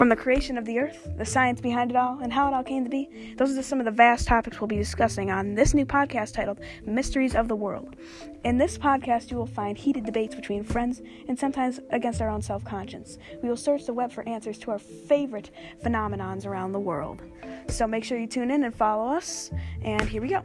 From the creation of the earth, the science behind it all, and how it all came to be, those are just some of the vast topics we'll be discussing on this new podcast titled Mysteries of the World. In this podcast, you will find heated debates between friends and sometimes against our own self conscience. We will search the web for answers to our favorite phenomenons around the world. So make sure you tune in and follow us, and here we go.